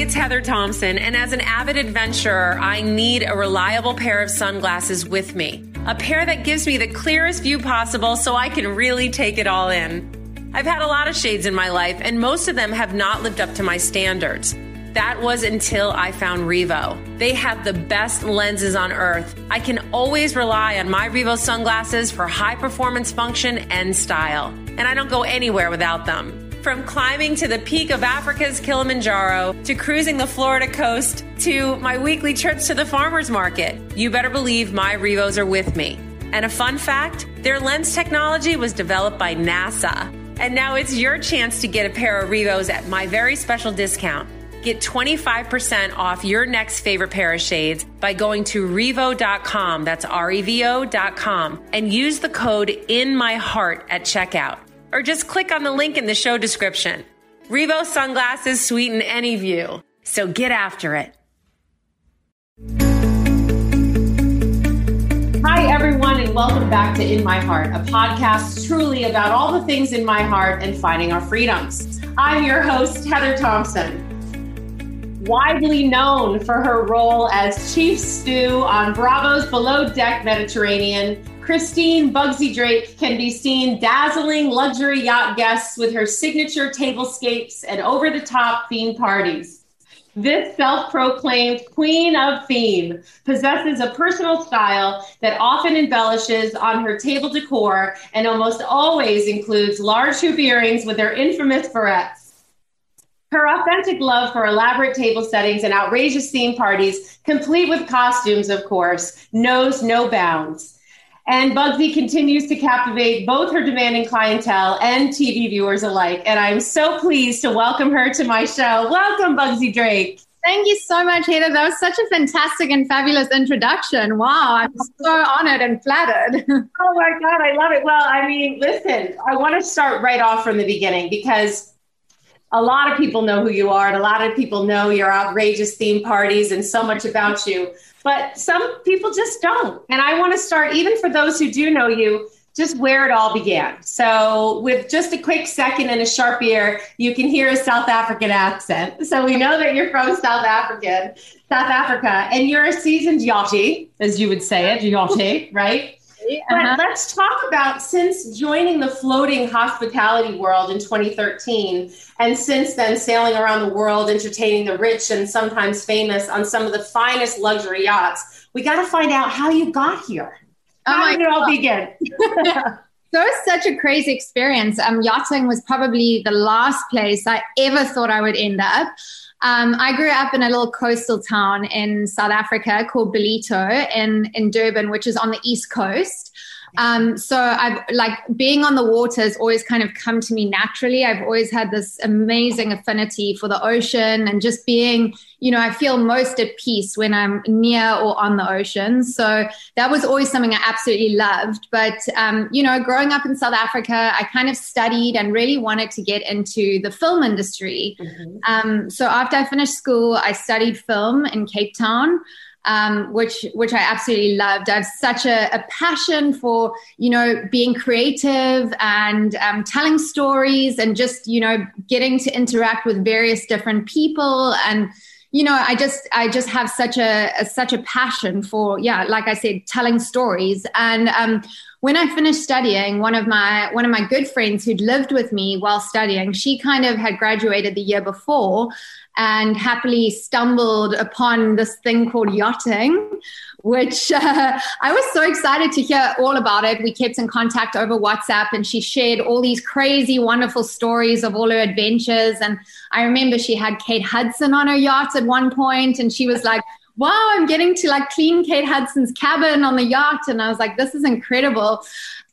It's Heather Thompson, and as an avid adventurer, I need a reliable pair of sunglasses with me. A pair that gives me the clearest view possible so I can really take it all in. I've had a lot of shades in my life, and most of them have not lived up to my standards. That was until I found Revo. They have the best lenses on earth. I can always rely on my Revo sunglasses for high performance function and style, and I don't go anywhere without them. From climbing to the peak of Africa's Kilimanjaro, to cruising the Florida coast, to my weekly trips to the farmer's market, you better believe my Revos are with me. And a fun fact their lens technology was developed by NASA. And now it's your chance to get a pair of Revos at my very special discount. Get 25% off your next favorite pair of shades by going to revo.com, that's R E V O.com, and use the code IN MY HEART at checkout or just click on the link in the show description. Revo sunglasses sweeten any view, so get after it. Hi, everyone, and welcome back to In My Heart, a podcast truly about all the things in my heart and finding our freedoms. I'm your host, Heather Thompson. Widely known for her role as Chief Stew on Bravo's Below Deck Mediterranean, Christine Bugsy Drake can be seen dazzling luxury yacht guests with her signature tablescapes and over the top theme parties. This self proclaimed queen of theme possesses a personal style that often embellishes on her table decor and almost always includes large hoop earrings with her infamous barrettes. Her authentic love for elaborate table settings and outrageous theme parties, complete with costumes, of course, knows no bounds. And Bugsy continues to captivate both her demanding clientele and TV viewers alike. And I'm so pleased to welcome her to my show. Welcome, Bugsy Drake. Thank you so much, Heather. That was such a fantastic and fabulous introduction. Wow, I'm so honored and flattered. oh my God, I love it. Well, I mean, listen, I want to start right off from the beginning because a lot of people know who you are, and a lot of people know your outrageous theme parties and so much about you but some people just don't. And I want to start, even for those who do know you, just where it all began. So, with just a quick second and a sharp ear, you can hear a South African accent. So, we know that you're from South African, South Africa, and you're a seasoned yachty, as you would say it, yachty, right? Uh-huh. But let's talk about since joining the floating hospitality world in 2013, and since then sailing around the world, entertaining the rich and sometimes famous on some of the finest luxury yachts. We got to find out how you got here. Oh how did it all begin? So it's such a crazy experience. Um, yachting was probably the last place I ever thought I would end up. Um, I grew up in a little coastal town in South Africa called Ballito in, in Durban, which is on the east coast. Um, so I've like being on the water has always kind of come to me naturally. I've always had this amazing affinity for the ocean and just being, you know, I feel most at peace when I'm near or on the ocean. So that was always something I absolutely loved. But, um, you know, growing up in South Africa, I kind of studied and really wanted to get into the film industry. Mm-hmm. Um, so after I finished school, I studied film in Cape Town um, which which I absolutely loved. I have such a, a, passion for you know being creative and um, telling stories and just you know getting to interact with various different people and you know I just I just have such a, a such a passion for yeah like I said telling stories and um, when I finished studying, one of my one of my good friends who'd lived with me while studying, she kind of had graduated the year before and happily stumbled upon this thing called yachting, which uh, I was so excited to hear all about it. We kept in contact over WhatsApp and she shared all these crazy, wonderful stories of all her adventures. And I remember she had Kate Hudson on her yacht at one point, and she was like, wow, I'm getting to like clean Kate Hudson's cabin on the yacht. And I was like, this is incredible.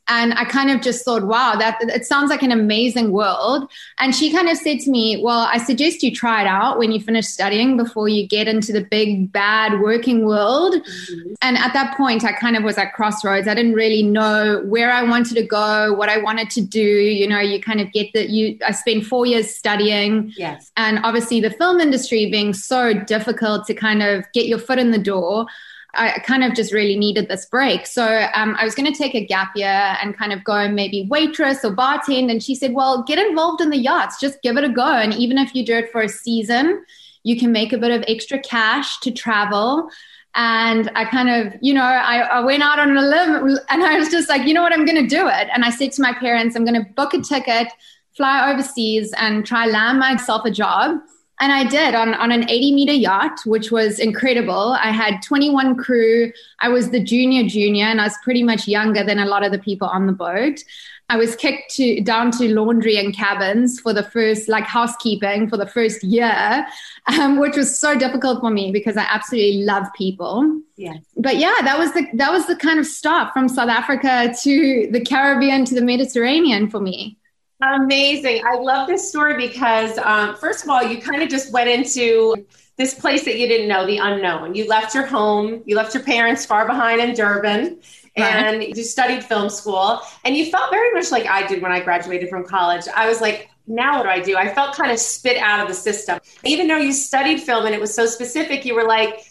And I kind of just thought, wow, that it sounds like an amazing world. And she kind of said to me, well, I suggest you try it out when you finish studying before you get into the big, bad working world. Mm-hmm. And at that point, I kind of was at crossroads. I didn't really know where I wanted to go, what I wanted to do. You know, you kind of get that you, I spent four years studying. Yes. And obviously, the film industry being so difficult to kind of get your foot in the door. I kind of just really needed this break. So um, I was going to take a gap year and kind of go maybe waitress or bartend. And she said, well, get involved in the yachts, just give it a go. And even if you do it for a season, you can make a bit of extra cash to travel. And I kind of, you know, I, I went out on a limb and I was just like, you know what, I'm going to do it. And I said to my parents, I'm going to book a ticket, fly overseas, and try land myself a job and I did on, on an 80 meter yacht, which was incredible. I had 21 crew. I was the junior junior, and I was pretty much younger than a lot of the people on the boat. I was kicked to down to laundry and cabins for the first, like housekeeping for the first year, um, which was so difficult for me because I absolutely love people. Yeah. But yeah, that was the that was the kind of start from South Africa to the Caribbean to the Mediterranean for me. Amazing. I love this story because, um, first of all, you kind of just went into this place that you didn't know, the unknown. You left your home, you left your parents far behind in Durban, and you studied film school. And you felt very much like I did when I graduated from college. I was like, now what do I do? I felt kind of spit out of the system. Even though you studied film and it was so specific, you were like,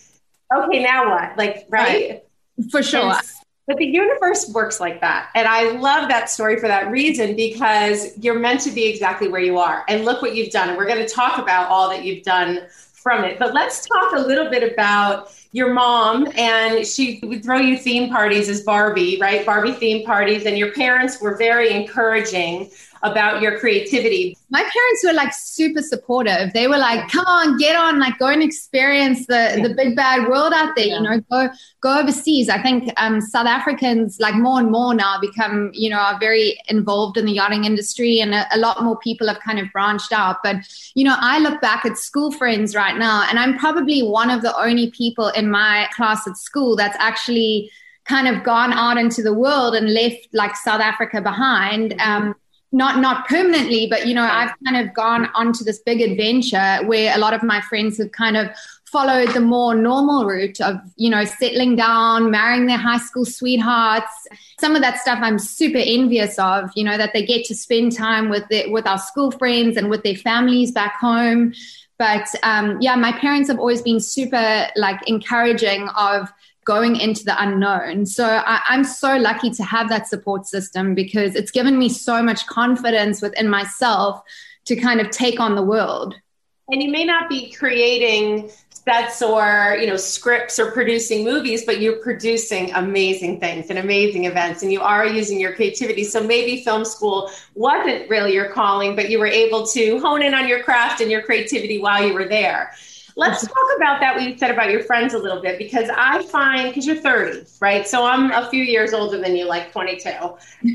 okay, now what? Like, right? right. For sure. And but the universe works like that. And I love that story for that reason because you're meant to be exactly where you are. And look what you've done. And we're going to talk about all that you've done from it. But let's talk a little bit about your mom. And she would throw you theme parties as Barbie, right? Barbie theme parties. And your parents were very encouraging about your creativity. My parents were like super supportive. They were like, "Come on, get on, like go and experience the the big bad world out there. Yeah. You know, go go overseas." I think um, South Africans like more and more now become you know are very involved in the yachting industry, and a, a lot more people have kind of branched out. But you know, I look back at school friends right now, and I'm probably one of the only people in my class at school that's actually kind of gone out into the world and left like South Africa behind. Um, not not permanently, but you know, I've kind of gone onto this big adventure where a lot of my friends have kind of followed the more normal route of you know settling down marrying their high school sweethearts. Some of that stuff i'm super envious of you know that they get to spend time with their, with our school friends and with their families back home. But um, yeah my parents have always been super like encouraging of going into the unknown. So I, am so lucky to have that support system because it's given me so much confidence within myself to kind of take on the world. And you may not be creating sets or you know scripts or producing movies but you're producing amazing things and amazing events and you are using your creativity so maybe film school wasn't really your calling but you were able to hone in on your craft and your creativity while you were there Let's talk about that, what you said about your friends a little bit, because I find, because you're 30, right? So I'm a few years older than you, like 22.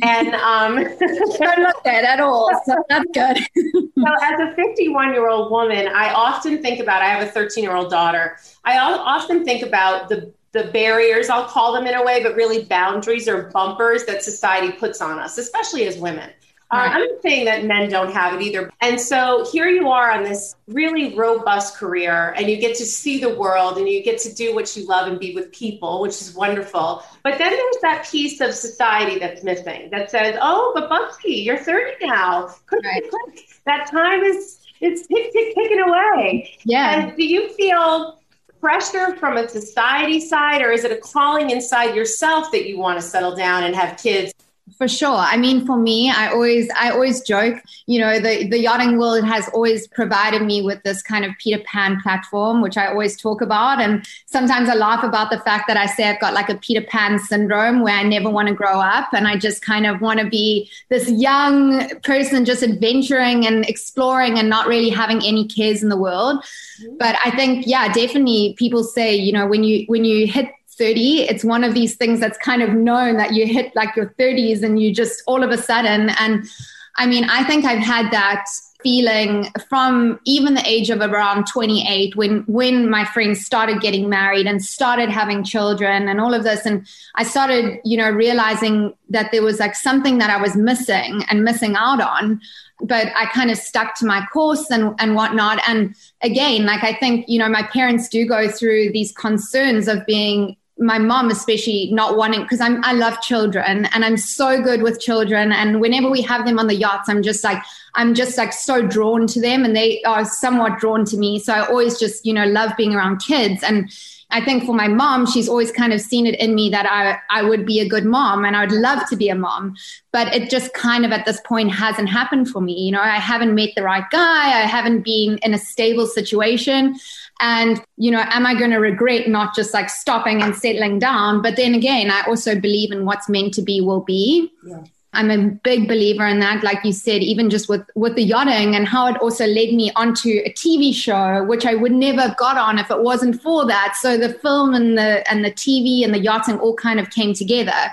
And um, don't look good at all. So that's good. so as a 51 year old woman, I often think about, I have a 13 year old daughter. I often think about the the barriers, I'll call them in a way, but really boundaries or bumpers that society puts on us, especially as women. Uh, I'm not saying that men don't have it either. And so here you are on this really robust career, and you get to see the world and you get to do what you love and be with people, which is wonderful. But then there's that piece of society that's missing that says, oh, but Bugsy, you're 30 now. Click, right. click. That time is, it's tick, tick, ticking away. Yeah. And do you feel pressure from a society side, or is it a calling inside yourself that you want to settle down and have kids? For sure. I mean, for me, I always, I always joke. You know, the the yachting world has always provided me with this kind of Peter Pan platform, which I always talk about. And sometimes I laugh about the fact that I say I've got like a Peter Pan syndrome, where I never want to grow up, and I just kind of want to be this young person, just adventuring and exploring, and not really having any cares in the world. Mm-hmm. But I think, yeah, definitely, people say, you know, when you when you hit 30 it's one of these things that's kind of known that you hit like your 30s and you just all of a sudden and i mean i think i've had that feeling from even the age of around 28 when when my friends started getting married and started having children and all of this and i started you know realizing that there was like something that i was missing and missing out on but I kind of stuck to my course and, and whatnot. And again, like I think, you know, my parents do go through these concerns of being my mom especially not wanting because I'm I love children and I'm so good with children and whenever we have them on the yachts I'm just like I'm just like so drawn to them and they are somewhat drawn to me so I always just you know love being around kids and I think for my mom, she's always kind of seen it in me that I, I would be a good mom and I would love to be a mom. But it just kind of at this point hasn't happened for me. You know, I haven't met the right guy, I haven't been in a stable situation. And, you know, am I going to regret not just like stopping and settling down? But then again, I also believe in what's meant to be will be. Yeah. I'm a big believer in that, like you said, even just with with the yachting and how it also led me onto a TV show, which I would never have got on if it wasn't for that. So the film and the and the TV and the yachting all kind of came together.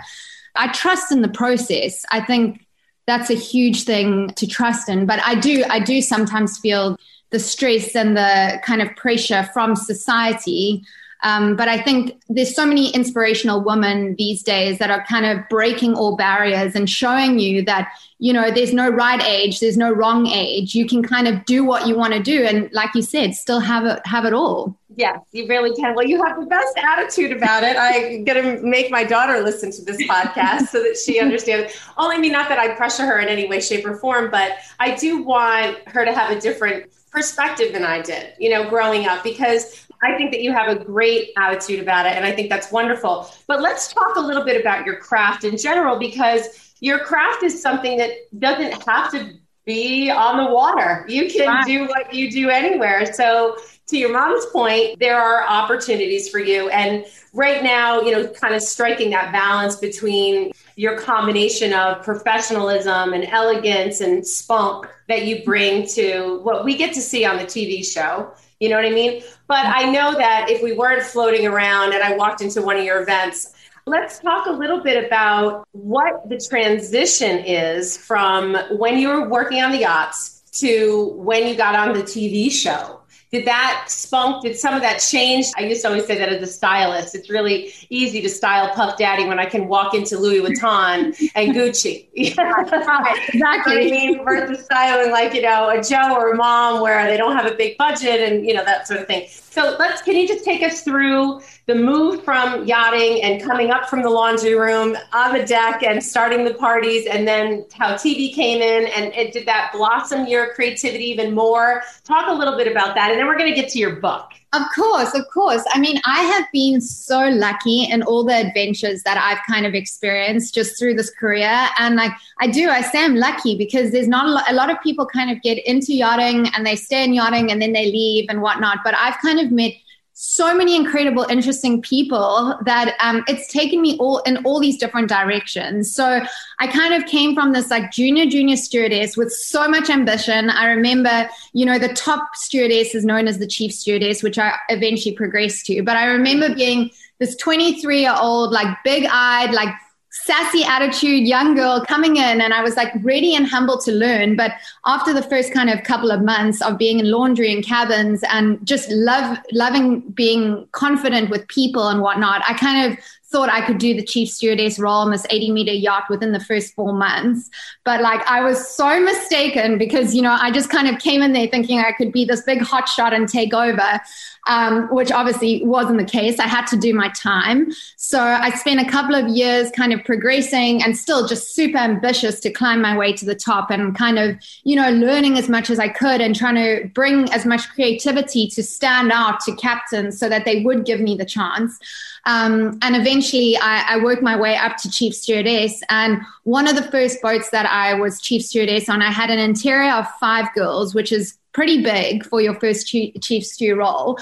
I trust in the process. I think that's a huge thing to trust in. But I do I do sometimes feel the stress and the kind of pressure from society um, but I think there's so many inspirational women these days that are kind of breaking all barriers and showing you that, you know, there's no right age, there's no wrong age. You can kind of do what you want to do. And like you said, still have it, have it all. Yes, you really can. Well, you have the best attitude about it. I'm going to make my daughter listen to this podcast so that she understands. Only mean not that I pressure her in any way, shape, or form, but I do want her to have a different perspective than I did, you know, growing up, because I think that you have a great attitude about it. And I think that's wonderful. But let's talk a little bit about your craft in general, because your craft is something that doesn't have to be on the water. You can wow. do what you do anywhere. So, to your mom's point, there are opportunities for you. And right now, you know, kind of striking that balance between your combination of professionalism and elegance and spunk that you bring to what we get to see on the TV show you know what I mean? But I know that if we weren't floating around and I walked into one of your events, let's talk a little bit about what the transition is from when you were working on the yachts to when you got on the TV show did that spunk, did some of that change? I used to always say that as a stylist. It's really easy to style Puff Daddy when I can walk into Louis Vuitton and Gucci. exactly. I mean, versus styling like, you know, a Joe or a mom where they don't have a big budget and, you know, that sort of thing. So let's, can you just take us through the move from yachting and coming up from the laundry room on the deck and starting the parties and then how TV came in and it, did that blossom your creativity even more? Talk a little bit about that. And then we're going to get to your book. Of course, of course. I mean, I have been so lucky in all the adventures that I've kind of experienced just through this career. And like, I do, I say I'm lucky because there's not a lot, a lot of people kind of get into yachting and they stay in yachting and then they leave and whatnot. But I've kind of met so many incredible, interesting people that um, it's taken me all in all these different directions. So I kind of came from this like junior, junior stewardess with so much ambition. I remember, you know, the top stewardess is known as the chief stewardess, which I eventually progressed to. But I remember being this 23 year old, like big eyed, like sassy attitude young girl coming in and I was like ready and humble to learn. But after the first kind of couple of months of being in laundry and cabins and just love loving being confident with people and whatnot, I kind of thought I could do the chief stewardess role on this 80 meter yacht within the first four months. But like I was so mistaken because, you know, I just kind of came in there thinking I could be this big hot shot and take over, um, which obviously wasn't the case. I had to do my time. So I spent a couple of years kind of progressing and still just super ambitious to climb my way to the top and kind of, you know, learning as much as I could and trying to bring as much creativity to stand out to captains so that they would give me the chance. Um, and eventually I, I, worked my way up to chief stewardess. And one of the first boats that I was chief stewardess on, I had an interior of five girls, which is pretty big for your first chief, stew role.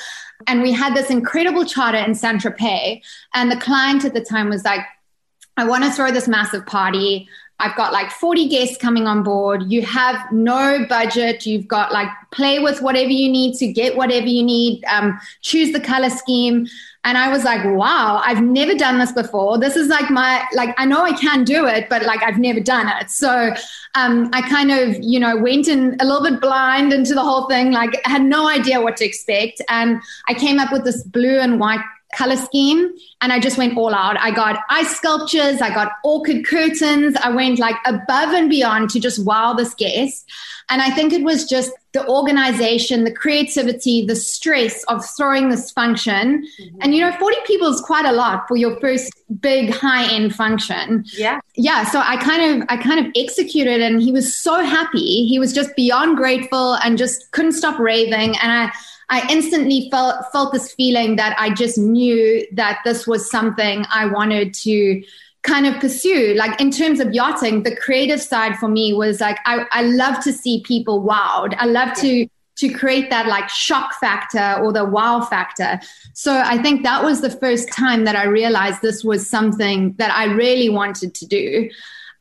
And we had this incredible charter in Saint Tropez. And the client at the time was like, I want to throw this massive party. I've got like 40 guests coming on board. You have no budget. You've got like play with whatever you need to get whatever you need. Um, choose the color scheme. And I was like, wow, I've never done this before. This is like my, like, I know I can do it, but like I've never done it. So um, I kind of, you know, went in a little bit blind into the whole thing, like, I had no idea what to expect. And I came up with this blue and white color scheme and I just went all out. I got ice sculptures, I got orchid curtains, I went like above and beyond to just wow this guest. And I think it was just the organization, the creativity, the stress of throwing this function. Mm-hmm. And you know, 40 people is quite a lot for your first big high end function. Yeah. Yeah. So I kind of I kind of executed and he was so happy. He was just beyond grateful and just couldn't stop raving. And I I instantly felt felt this feeling that I just knew that this was something I wanted to kind of pursue. Like in terms of yachting, the creative side for me was like I, I love to see people wowed. I love to to create that like shock factor or the wow factor. So I think that was the first time that I realized this was something that I really wanted to do.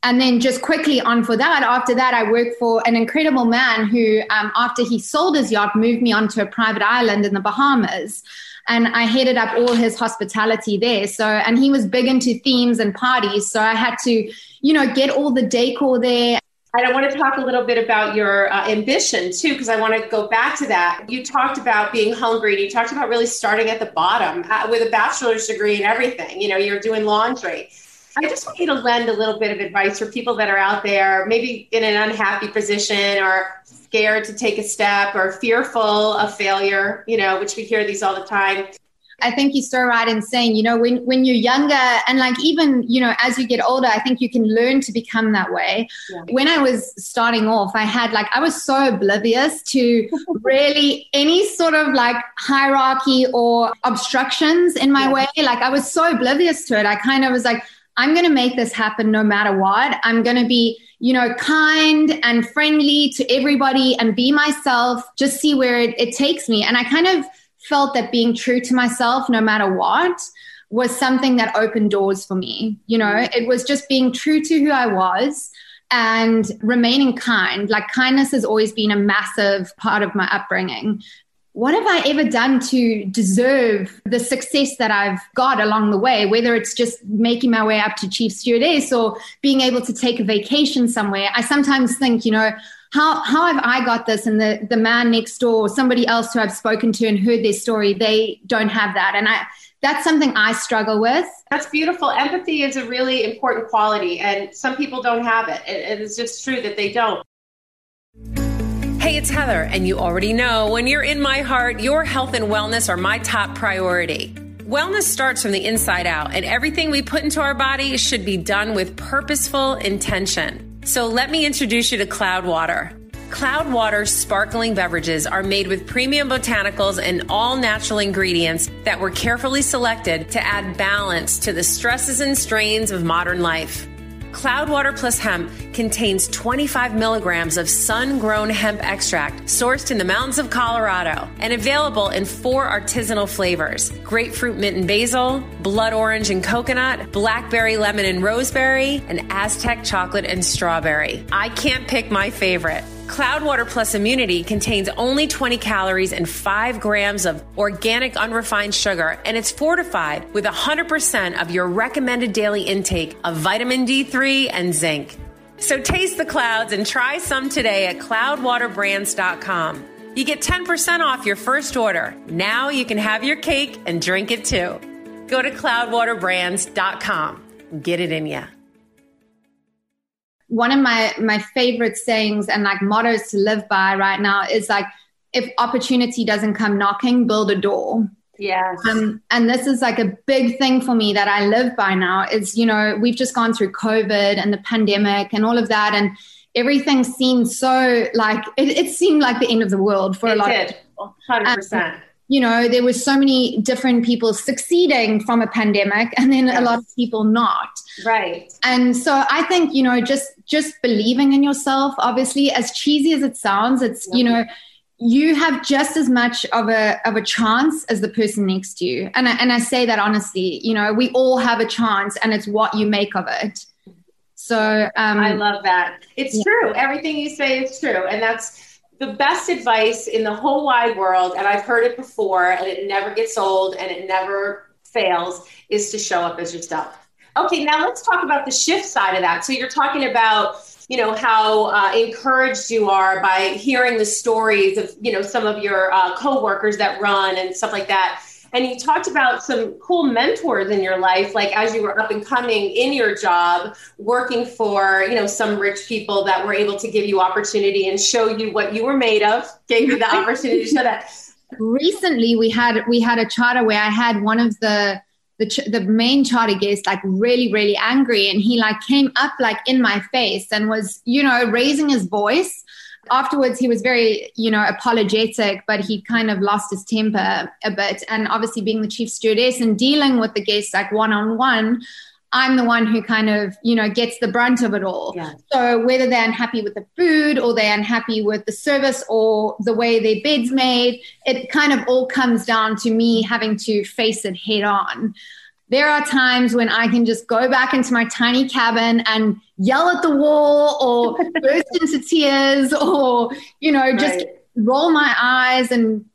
And then just quickly on for that, after that, I worked for an incredible man who, um, after he sold his yacht, moved me onto a private island in the Bahamas. And I headed up all his hospitality there. So, and he was big into themes and parties. So I had to, you know, get all the decor there. And I want to talk a little bit about your uh, ambition too, because I want to go back to that. You talked about being hungry. And you talked about really starting at the bottom uh, with a bachelor's degree and everything. You know, you're doing laundry. I just want you to lend a little bit of advice for people that are out there, maybe in an unhappy position or scared to take a step or fearful of failure, you know, which we hear these all the time. I think you're so right in saying, you know, when, when you're younger and like even, you know, as you get older, I think you can learn to become that way. Yeah. When I was starting off, I had like, I was so oblivious to really any sort of like hierarchy or obstructions in my yeah. way. Like I was so oblivious to it. I kind of was like, I'm going to make this happen no matter what. I'm going to be, you know, kind and friendly to everybody and be myself, just see where it, it takes me. And I kind of felt that being true to myself, no matter what, was something that opened doors for me. You know, it was just being true to who I was and remaining kind. Like kindness has always been a massive part of my upbringing what have I ever done to deserve the success that I've got along the way, whether it's just making my way up to chief stewardess or being able to take a vacation somewhere? I sometimes think, you know, how, how have I got this? And the, the man next door, or somebody else who I've spoken to and heard their story, they don't have that. And I, that's something I struggle with. That's beautiful. Empathy is a really important quality, and some people don't have it. It is just true that they don't. Hey, it's Heather, and you already know when you're in my heart, your health and wellness are my top priority. Wellness starts from the inside out, and everything we put into our body should be done with purposeful intention. So let me introduce you to Cloudwater. Cloudwater's sparkling beverages are made with premium botanicals and all natural ingredients that were carefully selected to add balance to the stresses and strains of modern life. Cloudwater Plus Hemp contains 25 milligrams of sun grown hemp extract sourced in the mountains of Colorado and available in four artisanal flavors grapefruit, mint, and basil, blood orange and coconut, blackberry, lemon, and roseberry, and Aztec chocolate and strawberry. I can't pick my favorite. Cloudwater Plus Immunity contains only 20 calories and 5 grams of organic unrefined sugar, and it's fortified with 100% of your recommended daily intake of vitamin D3 and zinc. So taste the clouds and try some today at cloudwaterbrands.com. You get 10% off your first order. Now you can have your cake and drink it too. Go to cloudwaterbrands.com. Get it in ya one of my my favorite sayings and like mottos to live by right now is like if opportunity doesn't come knocking build a door Yes. Um, and this is like a big thing for me that I live by now is, you know, we've just gone through COVID and the pandemic and all of that. And everything seemed so like, it, it seemed like the end of the world for it a lot did. of people. 100%. Um, you know, there was so many different people succeeding from a pandemic and then yes. a lot of people not. Right. And so I think, you know, just just believing in yourself, obviously, as cheesy as it sounds, it's, you know, you have just as much of a of a chance as the person next to you. And I, and I say that honestly, you know, we all have a chance and it's what you make of it. So um, I love that. It's yeah. true. Everything you say is true. And that's the best advice in the whole wide world, and I've heard it before, and it never gets old and it never fails, is to show up as yourself. Okay, now let's talk about the shift side of that. So you're talking about, you know, how uh, encouraged you are by hearing the stories of, you know, some of your uh, coworkers that run and stuff like that. And you talked about some cool mentors in your life, like as you were up and coming in your job, working for, you know, some rich people that were able to give you opportunity and show you what you were made of, gave you the opportunity to show that. Recently, we had we had a charter where I had one of the the, ch- the main charter guest like really really angry and he like came up like in my face and was you know raising his voice. Afterwards he was very you know apologetic but he kind of lost his temper a bit. And obviously being the chief stewardess and dealing with the guests like one on one I'm the one who kind of, you know, gets the brunt of it all. Yeah. So whether they're unhappy with the food or they're unhappy with the service or the way their bed's made, it kind of all comes down to me having to face it head on. There are times when I can just go back into my tiny cabin and yell at the wall or burst into tears or, you know, just right. roll my eyes and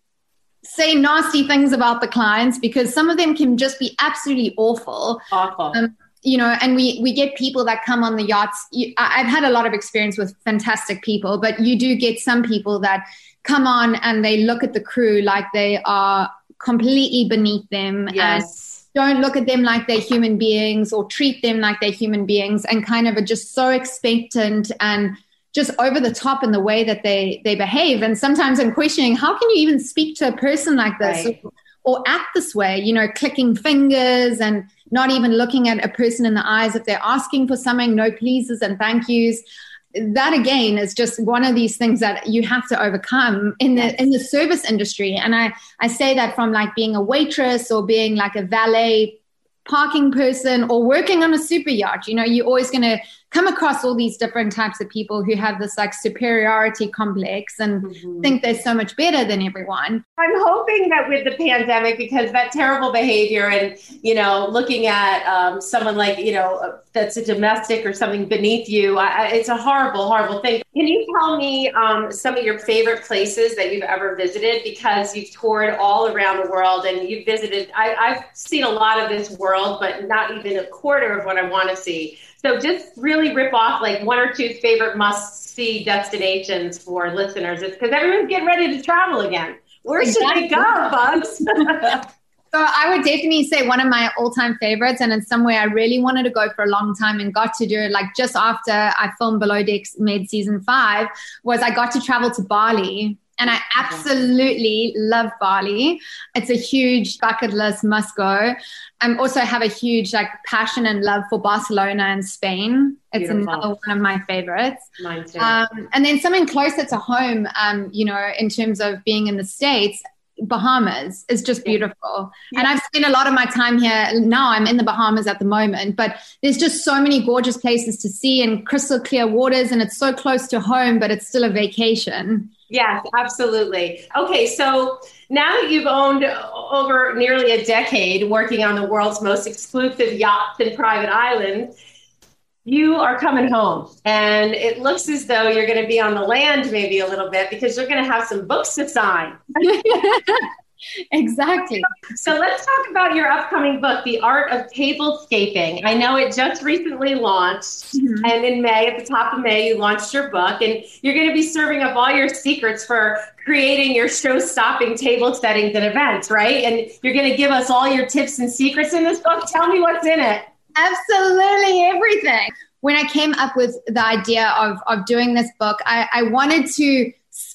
say nasty things about the clients because some of them can just be absolutely awful. Awful. Um, you know, and we we get people that come on the yachts. I've had a lot of experience with fantastic people, but you do get some people that come on and they look at the crew like they are completely beneath them yes. and don't look at them like they're human beings or treat them like they're human beings and kind of are just so expectant and just over the top in the way that they they behave and sometimes i'm questioning how can you even speak to a person like this right. Or, act this way you know clicking fingers and not even looking at a person in the eyes if they're asking for something, no pleases and thank yous. That again is just one of these things that you have to overcome in the in the service industry. And I, I say that from like being a waitress or being like a valet parking person or working on a super yacht. You know, you're always gonna come across all these different types of people who have this like superiority complex and mm-hmm. think they're so much better than everyone. I'm hoping that with the pandemic, because that terrible behavior and, you know, looking at um, someone like, you know, that's a domestic or something beneath you, I, it's a horrible, horrible thing. Can you tell me um, some of your favorite places that you've ever visited? Because you've toured all around the world and you've visited, I, I've seen a lot of this world, but not even a quarter of what I want to see. So just really rip off like one or two favorite must see destinations for listeners. It's because everyone's getting ready to travel again. Where exactly. should they go, Bugs? So I would definitely say one of my all-time favorites, and it's somewhere I really wanted to go for a long time and got to do it. Like just after I filmed Below Decks Med season five, was I got to travel to Bali and I absolutely love Bali. It's a huge bucket list must go. I also have a huge like passion and love for Barcelona and Spain. It's Beautiful. another one of my favorites. Mine too. Um, and then something closer to home, um, you know, in terms of being in the States, Bahamas is just beautiful. Yeah. And I've spent a lot of my time here. Now I'm in the Bahamas at the moment, but there's just so many gorgeous places to see and crystal clear waters. And it's so close to home, but it's still a vacation. Yes, absolutely. Okay, so now that you've owned over nearly a decade working on the world's most exclusive yachts and private islands, you are coming home and it looks as though you're going to be on the land maybe a little bit because you're going to have some books to sign. exactly. So let's talk about your upcoming book, The Art of Tablescaping. I know it just recently launched, mm-hmm. and in May, at the top of May, you launched your book, and you're going to be serving up all your secrets for creating your show stopping table settings and events, right? And you're going to give us all your tips and secrets in this book. Tell me what's in it. Absolutely everything. When I came up with the idea of, of doing this book, I, I wanted to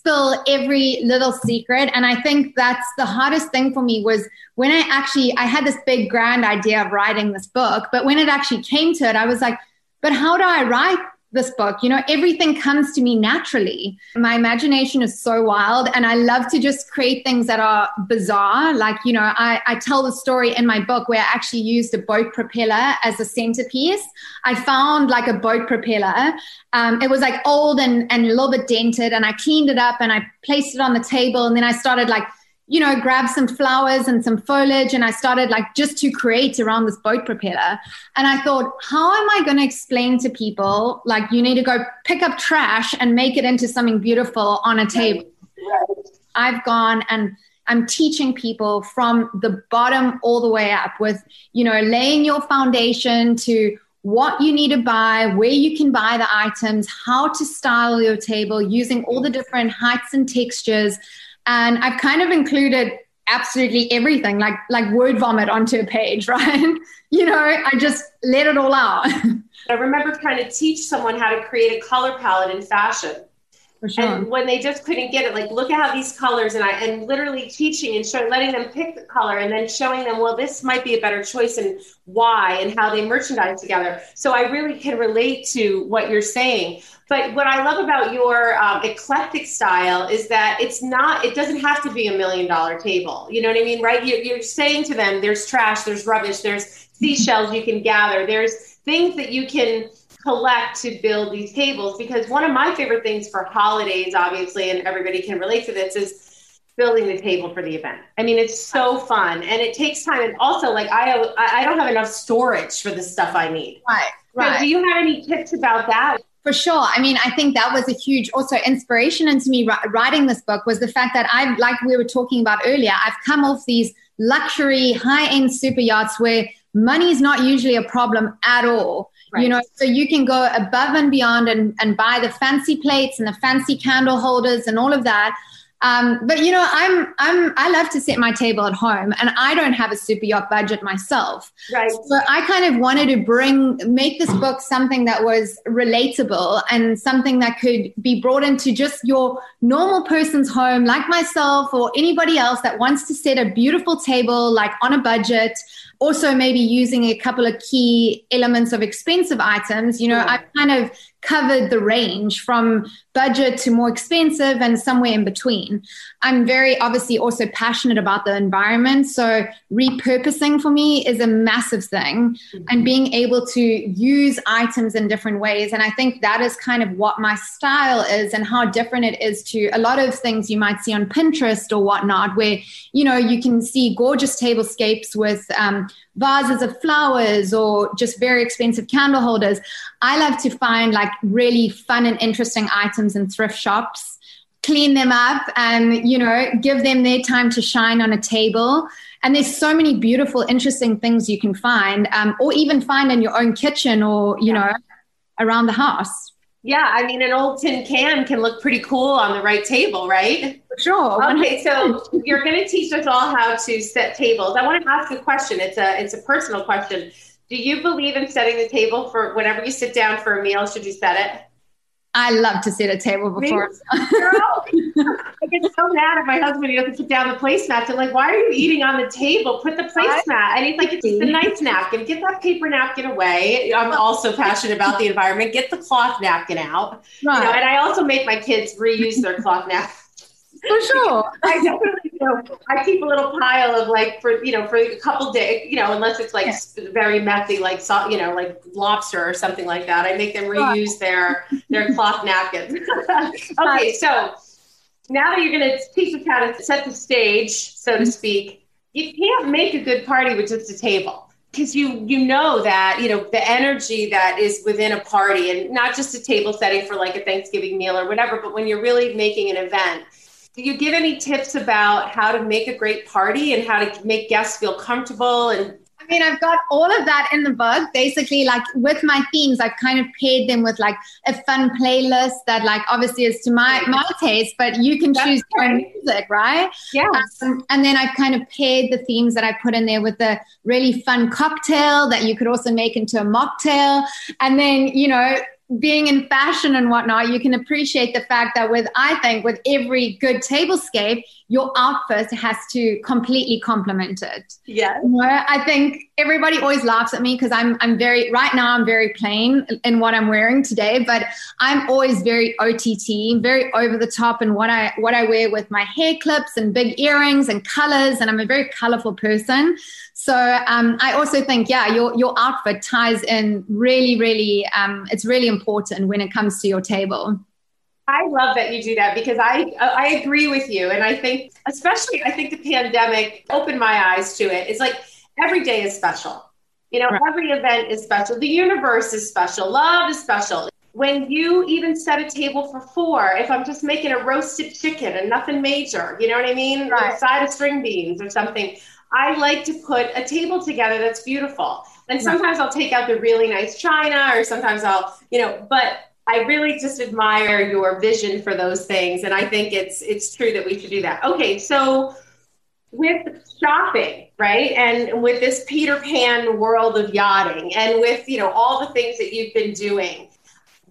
spill every little secret. And i think that's the hardest thing for me was when i actually i had this big grand idea of writing this book but when it actually came to it i was like but how do i write this book. You know, everything comes to me naturally. My imagination is so wild, and I love to just create things that are bizarre. Like, you know, I, I tell the story in my book where I actually used a boat propeller as a centerpiece. I found like a boat propeller. Um, it was like old and, and a little bit dented, and I cleaned it up and I placed it on the table, and then I started like you know, grab some flowers and some foliage. And I started like just to create around this boat propeller. And I thought, how am I going to explain to people, like, you need to go pick up trash and make it into something beautiful on a table? Right. I've gone and I'm teaching people from the bottom all the way up with, you know, laying your foundation to what you need to buy, where you can buy the items, how to style your table using all the different heights and textures and I've kind of included absolutely everything, like like word vomit onto a page, right? you know, I just let it all out. I remember trying to teach someone how to create a color palette in fashion. Sure. And when they just couldn't get it, like look at how these colors and I and literally teaching and showing, letting them pick the color and then showing them, well, this might be a better choice and why and how they merchandise together. So I really can relate to what you're saying. But what I love about your um, eclectic style is that it's not, it doesn't have to be a million dollar table. You know what I mean? Right? You're, you're saying to them, there's trash, there's rubbish, there's seashells you can gather, there's things that you can collect to build these tables. Because one of my favorite things for holidays, obviously, and everybody can relate to this, is building the table for the event. I mean, it's so fun and it takes time. And also, like, I I don't have enough storage for the stuff I need. Right. Right. So do you have any tips about that? For sure. I mean, I think that was a huge also inspiration into me writing this book was the fact that I've, like we were talking about earlier, I've come off these luxury high end super yachts where money is not usually a problem at all. Right. You know, so you can go above and beyond and, and buy the fancy plates and the fancy candle holders and all of that. Um, but you know, I'm I'm I love to set my table at home, and I don't have a super yacht budget myself. Right. So I kind of wanted to bring make this book something that was relatable and something that could be brought into just your normal person's home, like myself or anybody else that wants to set a beautiful table, like on a budget also maybe using a couple of key elements of expensive items you know i've kind of covered the range from budget to more expensive and somewhere in between. I'm very obviously also passionate about the environment. So repurposing for me is a massive thing mm-hmm. and being able to use items in different ways. And I think that is kind of what my style is and how different it is to a lot of things you might see on Pinterest or whatnot, where, you know, you can see gorgeous tablescapes with um, vases of flowers or just very expensive candle holders. I love to find like really fun and interesting items in thrift shops, clean them up and, you know, give them their time to shine on a table. And there's so many beautiful, interesting things you can find, um, or even find in your own kitchen or, you yeah. know, around the house. Yeah, I mean, an old tin can can look pretty cool on the right table, right? Sure. Okay, so you're going to teach us all how to set tables. I want to ask a question. It's a it's a personal question. Do you believe in setting the table for whenever you sit down for a meal? Should you set it? I love to sit at a table before. I get so mad at my husband. He doesn't put down the placemats. I'm like, why are you eating on the table? Put the placemat. And he's like, it's a nice napkin. Get that paper napkin away. I'm also passionate about the environment. Get the cloth napkin out. Right. You know, and I also make my kids reuse their cloth napkin. For sure. I definitely do. I keep a little pile of like for you know for a couple days, you know, unless it's like yeah. very messy, like you know, like lobster or something like that. I make them reuse their their cloth napkins. okay, so now that you're going to teach us how to set the stage, so to mm-hmm. speak, you can't make a good party with just a table. because you you know that you know the energy that is within a party and not just a table setting for like a thanksgiving meal or whatever but when you're really making an event do you give any tips about how to make a great party and how to make guests feel comfortable and I mean, I've got all of that in the book. Basically, like with my themes, I've kind of paired them with like a fun playlist that, like, obviously is to my my taste, but you can choose your own music, right? Yeah. Um, and then I've kind of paired the themes that I put in there with a really fun cocktail that you could also make into a mocktail, and then you know being in fashion and whatnot, you can appreciate the fact that with, I think, with every good tablescape, your outfit has to completely complement it. Yeah. You know, I think everybody always laughs at me because I'm, I'm very, right now, I'm very plain in what I'm wearing today, but I'm always very OTT, very over the top in what I, what I wear with my hair clips and big earrings and colors. And I'm a very colorful person. So um, I also think, yeah, your your outfit ties in really, really. Um, it's really important when it comes to your table. I love that you do that because I I agree with you, and I think especially I think the pandemic opened my eyes to it. It's like every day is special. You know, right. every event is special. The universe is special. Love is special. When you even set a table for four, if I'm just making a roasted chicken and nothing major, you know what I mean? Right. A side of string beans or something. I like to put a table together that's beautiful. And sometimes I'll take out the really nice china, or sometimes I'll, you know, but I really just admire your vision for those things. And I think it's it's true that we should do that. Okay, so with shopping, right? And with this Peter Pan world of yachting and with, you know, all the things that you've been doing,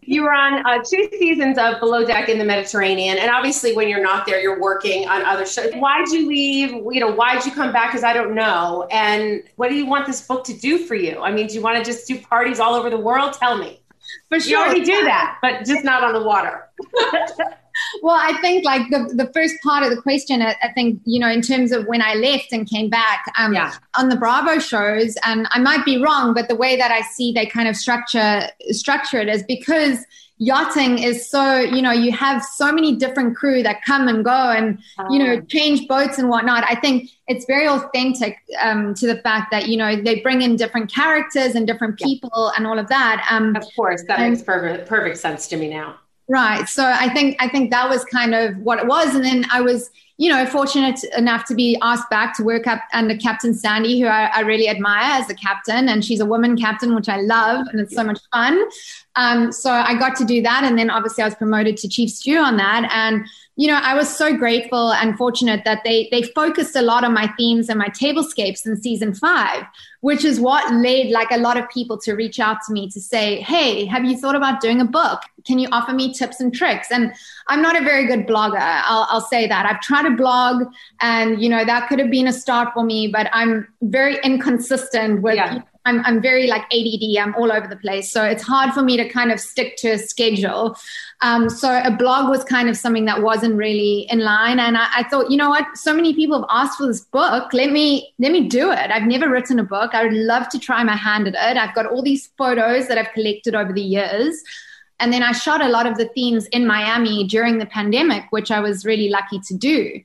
you were on uh, two seasons of Below Deck in the Mediterranean, and obviously, when you're not there, you're working on other shows. Why'd you leave? You know, why'd you come back? Because I don't know. And what do you want this book to do for you? I mean, do you want to just do parties all over the world? Tell me. For sure, you already do that, but just not on the water. well, I think like the, the first part of the question, I, I, think, you know, in terms of when I left and came back um, yeah. on the Bravo shows, and I might be wrong, but the way that I see they kind of structure structure it is because yachting is so you know you have so many different crew that come and go and you know oh. change boats and whatnot i think it's very authentic um, to the fact that you know they bring in different characters and different people yeah. and all of that um, of course that and, makes perfect perfect sense to me now Right. So I think I think that was kind of what it was, and then I was, you know, fortunate enough to be asked back to work up under Captain Sandy, who I, I really admire as a captain, and she's a woman captain, which I love, and it's so much fun. Um, so I got to do that, and then obviously I was promoted to chief stew on that, and you know, I was so grateful and fortunate that they they focused a lot on my themes and my tablescapes in season five, which is what led like a lot of people to reach out to me to say, "Hey, have you thought about doing a book? Can you offer me tips and tricks?" And I'm not a very good blogger. I'll, I'll say that I've tried to blog, and you know that could have been a start for me, but I'm very inconsistent with. Yeah. I'm, I'm very like ADD. I'm all over the place. So it's hard for me to kind of stick to a schedule. Um, so a blog was kind of something that wasn't really in line. And I, I, thought, you know what? So many people have asked for this book. Let me, let me do it. I've never written a book. I would love to try my hand at it. I've got all these photos that I've collected over the years. And then I shot a lot of the themes in Miami during the pandemic, which I was really lucky to do.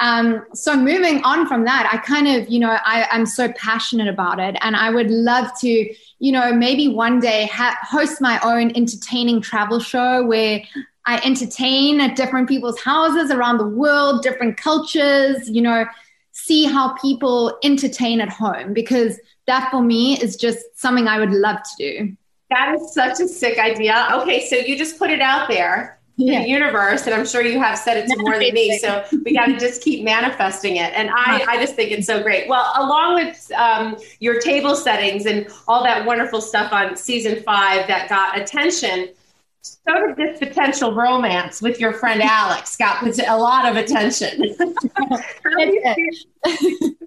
Um, so moving on from that, I kind of, you know, I, I'm so passionate about it, and I would love to, you know, maybe one day ha- host my own entertaining travel show where I entertain at different people's houses around the world, different cultures, you know, see how people entertain at home because that for me is just something I would love to do. That is such a sick idea. Okay, so you just put it out there yeah. the universe and i'm sure you have said it to more than me so we got to just keep manifesting it and i i just think it's so great well along with um, your table settings and all that wonderful stuff on season five that got attention so did this potential romance with your friend Alex got a lot of attention.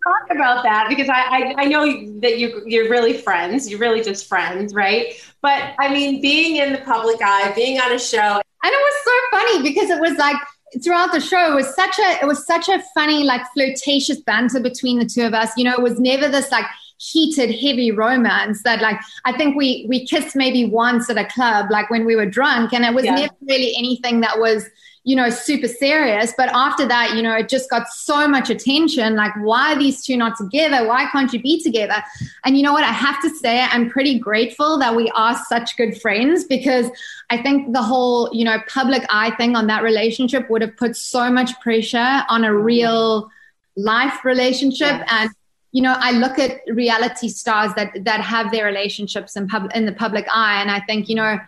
Talk about that because I, I, I, know that you, you're really friends. You're really just friends, right? But I mean, being in the public eye, being on a show, and it was so funny because it was like throughout the show it was such a it was such a funny like flirtatious banter between the two of us you know it was never this like heated heavy romance that like i think we we kissed maybe once at a club like when we were drunk and it was yeah. never really anything that was you know, super serious. But after that, you know, it just got so much attention. Like, why are these two not together? Why can't you be together? And you know what? I have to say, I'm pretty grateful that we are such good friends because I think the whole, you know, public eye thing on that relationship would have put so much pressure on a real life relationship. Yes. And, you know, I look at reality stars that that have their relationships in pub in the public eye, and I think, you know,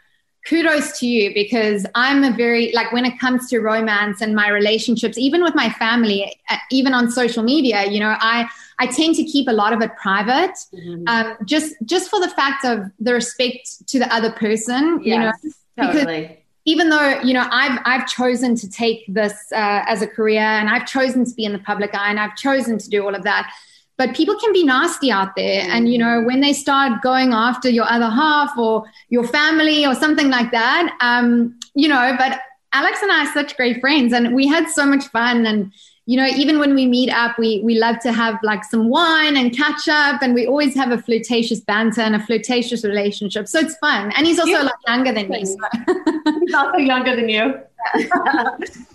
kudos to you because I'm a very like when it comes to romance and my relationships, even with my family, uh, even on social media, you know, I I tend to keep a lot of it private, mm-hmm. um, just just for the fact of the respect to the other person, yes, you know, totally. because even though you know I've I've chosen to take this uh, as a career and I've chosen to be in the public eye and I've chosen to do all of that but people can be nasty out there. And you know when they start going after your other half or your family or something like that um, you know but alex and i are such great friends and we had so much fun. And you know even when we meet up we we love to have like some wine and catch up and we always have a flirtatious banter and a flirtatious relationship. So it's fun. And he's also yeah. like younger than me so. he's also younger than you.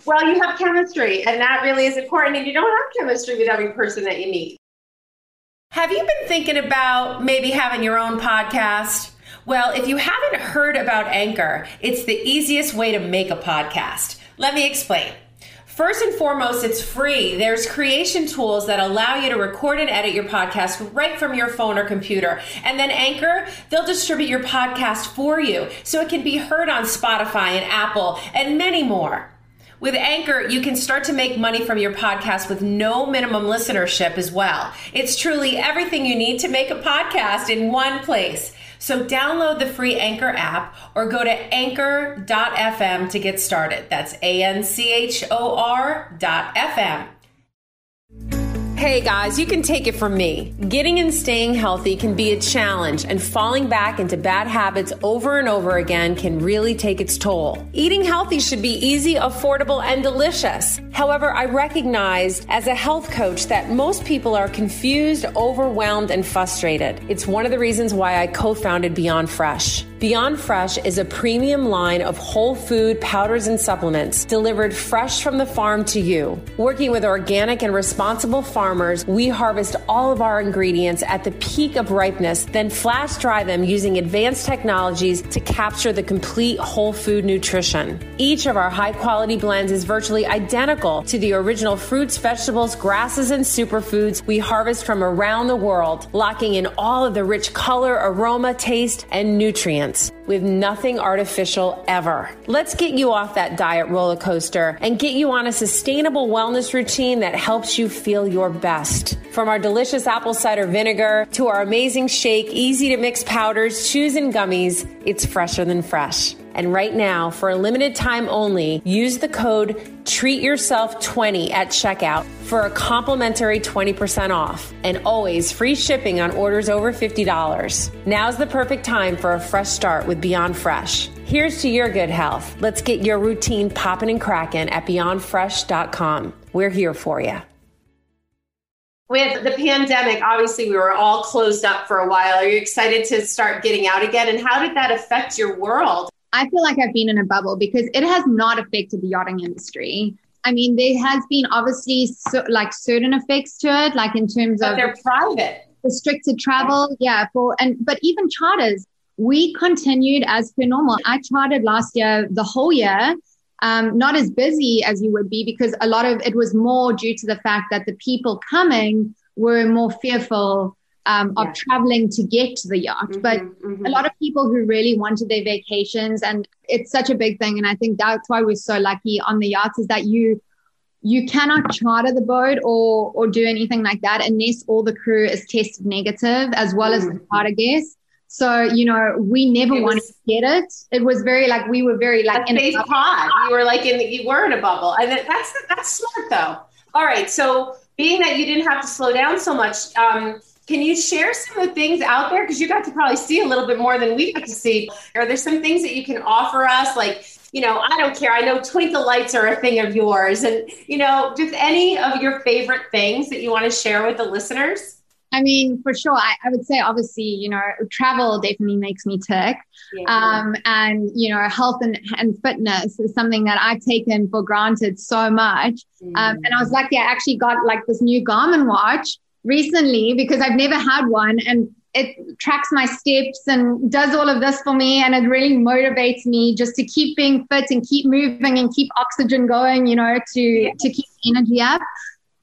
Well you have chemistry and that really is important. And you don't have chemistry with every person that you meet have you been thinking about maybe having your own podcast? Well, if you haven't heard about Anchor, it's the easiest way to make a podcast. Let me explain. First and foremost, it's free. There's creation tools that allow you to record and edit your podcast right from your phone or computer. And then Anchor, they'll distribute your podcast for you so it can be heard on Spotify and Apple and many more. With Anchor, you can start to make money from your podcast with no minimum listenership as well. It's truly everything you need to make a podcast in one place. So download the free Anchor app or go to anchor.fm to get started. That's A N C H O R dot FM. Hey guys, you can take it from me. Getting and staying healthy can be a challenge, and falling back into bad habits over and over again can really take its toll. Eating healthy should be easy, affordable, and delicious. However, I recognize as a health coach that most people are confused, overwhelmed, and frustrated. It's one of the reasons why I co founded Beyond Fresh. Beyond Fresh is a premium line of whole food powders and supplements delivered fresh from the farm to you. Working with organic and responsible farmers, we harvest all of our ingredients at the peak of ripeness, then flash dry them using advanced technologies to capture the complete whole food nutrition. Each of our high quality blends is virtually identical to the original fruits, vegetables, grasses, and superfoods we harvest from around the world, locking in all of the rich color, aroma, taste, and nutrients with nothing artificial ever. Let's get you off that diet roller coaster and get you on a sustainable wellness routine that helps you feel your best. From our delicious apple cider vinegar to our amazing shake, easy to mix powders, chews, and gummies, it's fresher than fresh. And right now, for a limited time only, use the code TREATYOURSELF20 at checkout for a complimentary 20% off and always free shipping on orders over $50. Now's the perfect time for a fresh start with Beyond Fresh. Here's to your good health. Let's get your routine popping and cracking at beyondfresh.com. We're here for you. With the pandemic, obviously we were all closed up for a while. Are you excited to start getting out again? And how did that affect your world? I feel like I've been in a bubble because it has not affected the yachting industry. I mean, there has been obviously so, like certain effects to it, like in terms but of they're private, restricted travel. Yeah, for and but even charters, we continued as per normal. I chartered last year the whole year, um, not as busy as you would be because a lot of it was more due to the fact that the people coming were more fearful um, of yeah. traveling to get to the yacht. Mm-hmm, but mm-hmm. a lot of people who really wanted their vacations, and it's such a big thing. And I think that's why we're so lucky on the yachts is that you you cannot charter the boat or or do anything like that unless all the crew is tested negative as well mm-hmm. as the mm-hmm. charter guests. So you know, we never it wanted was, to get it. It was very like we were very like in a pod. You were like in the, you were in a bubble, and that's that's smart though. All right, so being that you didn't have to slow down so much, um, can you share some of the things out there? Because you got to probably see a little bit more than we got to see. Are there some things that you can offer us? Like, you know, I don't care. I know twinkle lights are a thing of yours. And, you know, just any of your favorite things that you want to share with the listeners? I mean, for sure. I, I, would say, obviously, you know, travel definitely makes me tick. Yeah. Um, and, you know, health and, and fitness is something that I've taken for granted so much. Mm. Um, and I was lucky, I actually got like this new Garmin watch recently because I've never had one. And it tracks my steps and does all of this for me. And it really motivates me just to keep being fit and keep moving and keep oxygen going, you know, to, yeah. to keep energy up.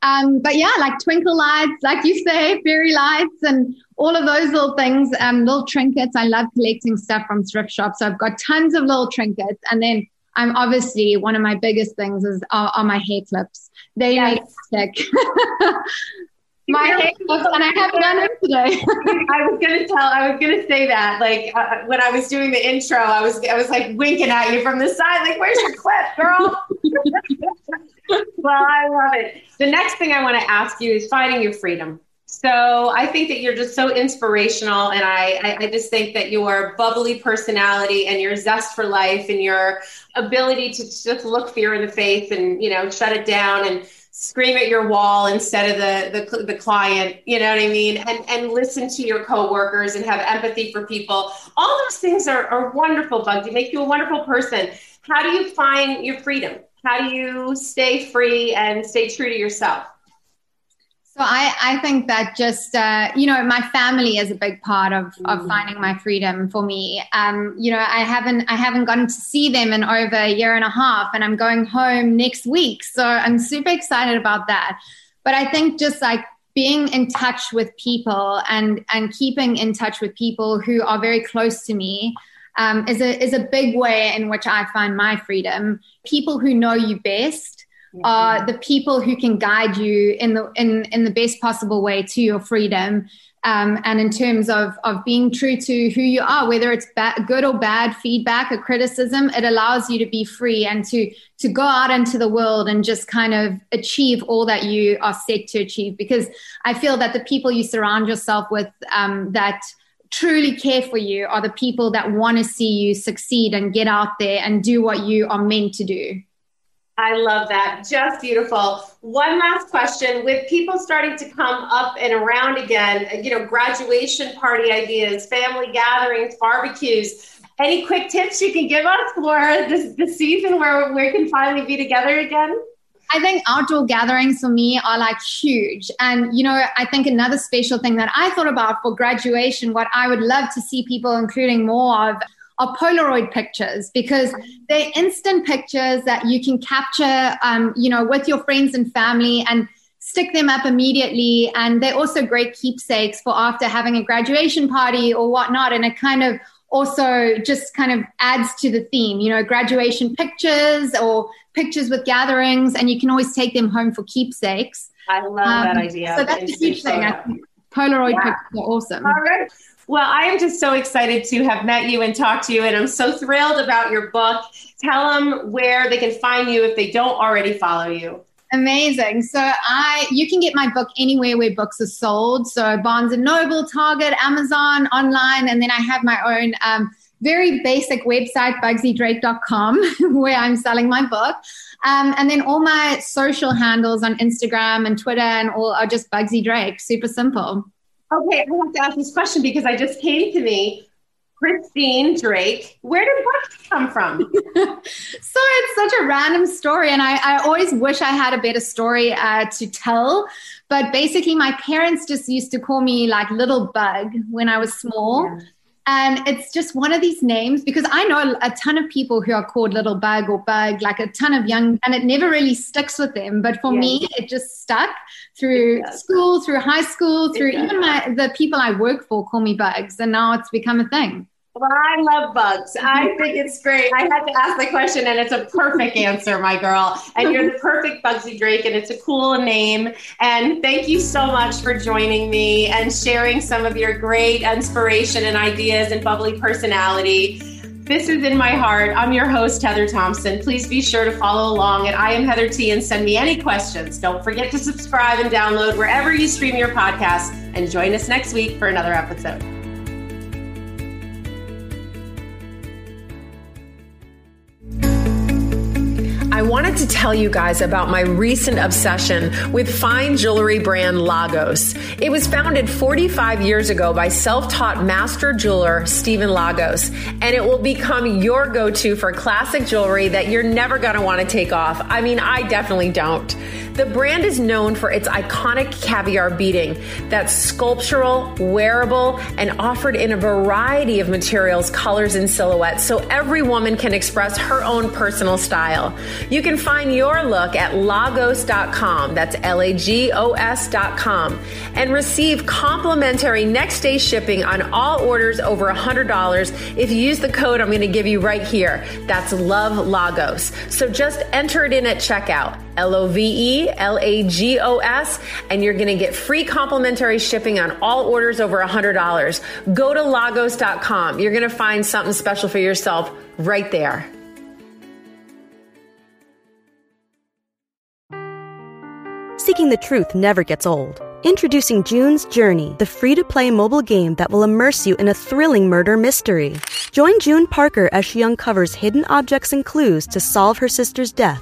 Um, but yeah, like twinkle lights, like you say, fairy lights, and all of those little things, um, little trinkets. I love collecting stuff from thrift shops. So I've got tons of little trinkets. And then I'm obviously one of my biggest things is are, are my hair clips. They yes. make stick. my hair clips, and I haven't done it today. I was gonna tell. I was gonna say that. Like uh, when I was doing the intro, I was I was like winking at you from the side, like, "Where's your clip, girl?" well, I love it. The next thing I want to ask you is finding your freedom. So I think that you're just so inspirational, and I, I, I, just think that your bubbly personality and your zest for life and your ability to just look fear in the face and you know shut it down and scream at your wall instead of the the, the client, you know what I mean, and and listen to your coworkers and have empathy for people. All those things are, are wonderful, Bugsy. Make you a wonderful person. How do you find your freedom? How do you stay free and stay true to yourself? So I, I think that just uh, you know my family is a big part of, of mm. finding my freedom for me. Um, you know I haven't I haven't gotten to see them in over a year and a half, and I'm going home next week, so I'm super excited about that. But I think just like being in touch with people and and keeping in touch with people who are very close to me um, is a is a big way in which I find my freedom. People who know you best are the people who can guide you in the in in the best possible way to your freedom. Um, and in terms of of being true to who you are, whether it's ba- good or bad feedback or criticism, it allows you to be free and to to go out into the world and just kind of achieve all that you are set to achieve. Because I feel that the people you surround yourself with um, that truly care for you are the people that want to see you succeed and get out there and do what you are meant to do. I love that. Just beautiful. One last question. With people starting to come up and around again, uh, you know, graduation party ideas, family gatherings, barbecues, any quick tips you can give us for this, this season where we can finally be together again? I think outdoor gatherings for me are like huge. And, you know, I think another special thing that I thought about for graduation, what I would love to see people including more of are Polaroid pictures because they're instant pictures that you can capture, um, you know, with your friends and family and stick them up immediately. And they're also great keepsakes for after having a graduation party or whatnot. And it kind of also just kind of adds to the theme, you know, graduation pictures or pictures with gatherings, and you can always take them home for keepsakes. I love um, that idea. So that's a huge thing. I think Polaroid yeah. pictures are awesome. All right. Well, I am just so excited to have met you and talked to you, and I'm so thrilled about your book. Tell them where they can find you if they don't already follow you. Amazing. So I you can get my book anywhere where books are sold. So Barnes and Noble, Target, Amazon, online, and then I have my own um, very basic website, bugsydrake.com, where I'm selling my book. Um, and then all my social handles on Instagram and Twitter and all are just Bugsy Drake. Super simple. Okay, I have to ask this question because I just came to me Christine Drake. Where did Bugsy come from? so it's such a random story, and I, I always wish I had a better story uh, to tell. But basically, my parents just used to call me like Little Bug when I was small. Yeah. And it's just one of these names because I know a ton of people who are called Little Bug or Bug, like a ton of young, and it never really sticks with them. But for yes. me, it just stuck through school, through high school, through even my the people I work for call me Bugs, and now it's become a thing. Well, I love bugs. I think it's great. I had to ask the question, and it's a perfect answer, my girl. And you're the perfect Bugsy Drake, and it's a cool name. And thank you so much for joining me and sharing some of your great inspiration and ideas and bubbly personality. This is in my heart. I'm your host, Heather Thompson. Please be sure to follow along at I am Heather T and send me any questions. Don't forget to subscribe and download wherever you stream your podcast. And join us next week for another episode. I wanted to tell you guys about my recent obsession with fine jewelry brand Lagos. It was founded 45 years ago by self taught master jeweler Steven Lagos, and it will become your go to for classic jewelry that you're never going to want to take off. I mean, I definitely don't. The brand is known for its iconic caviar beading that's sculptural, wearable, and offered in a variety of materials, colors, and silhouettes so every woman can express her own personal style. You can find your look at lagos.com, that's L A G O S.com, and receive complimentary next day shipping on all orders over $100 if you use the code I'm going to give you right here. That's Love Lagos. So just enter it in at checkout. L O V E L A G O S, and you're going to get free complimentary shipping on all orders over $100. Go to lagos.com. You're going to find something special for yourself right there. Seeking the truth never gets old. Introducing June's Journey, the free to play mobile game that will immerse you in a thrilling murder mystery. Join June Parker as she uncovers hidden objects and clues to solve her sister's death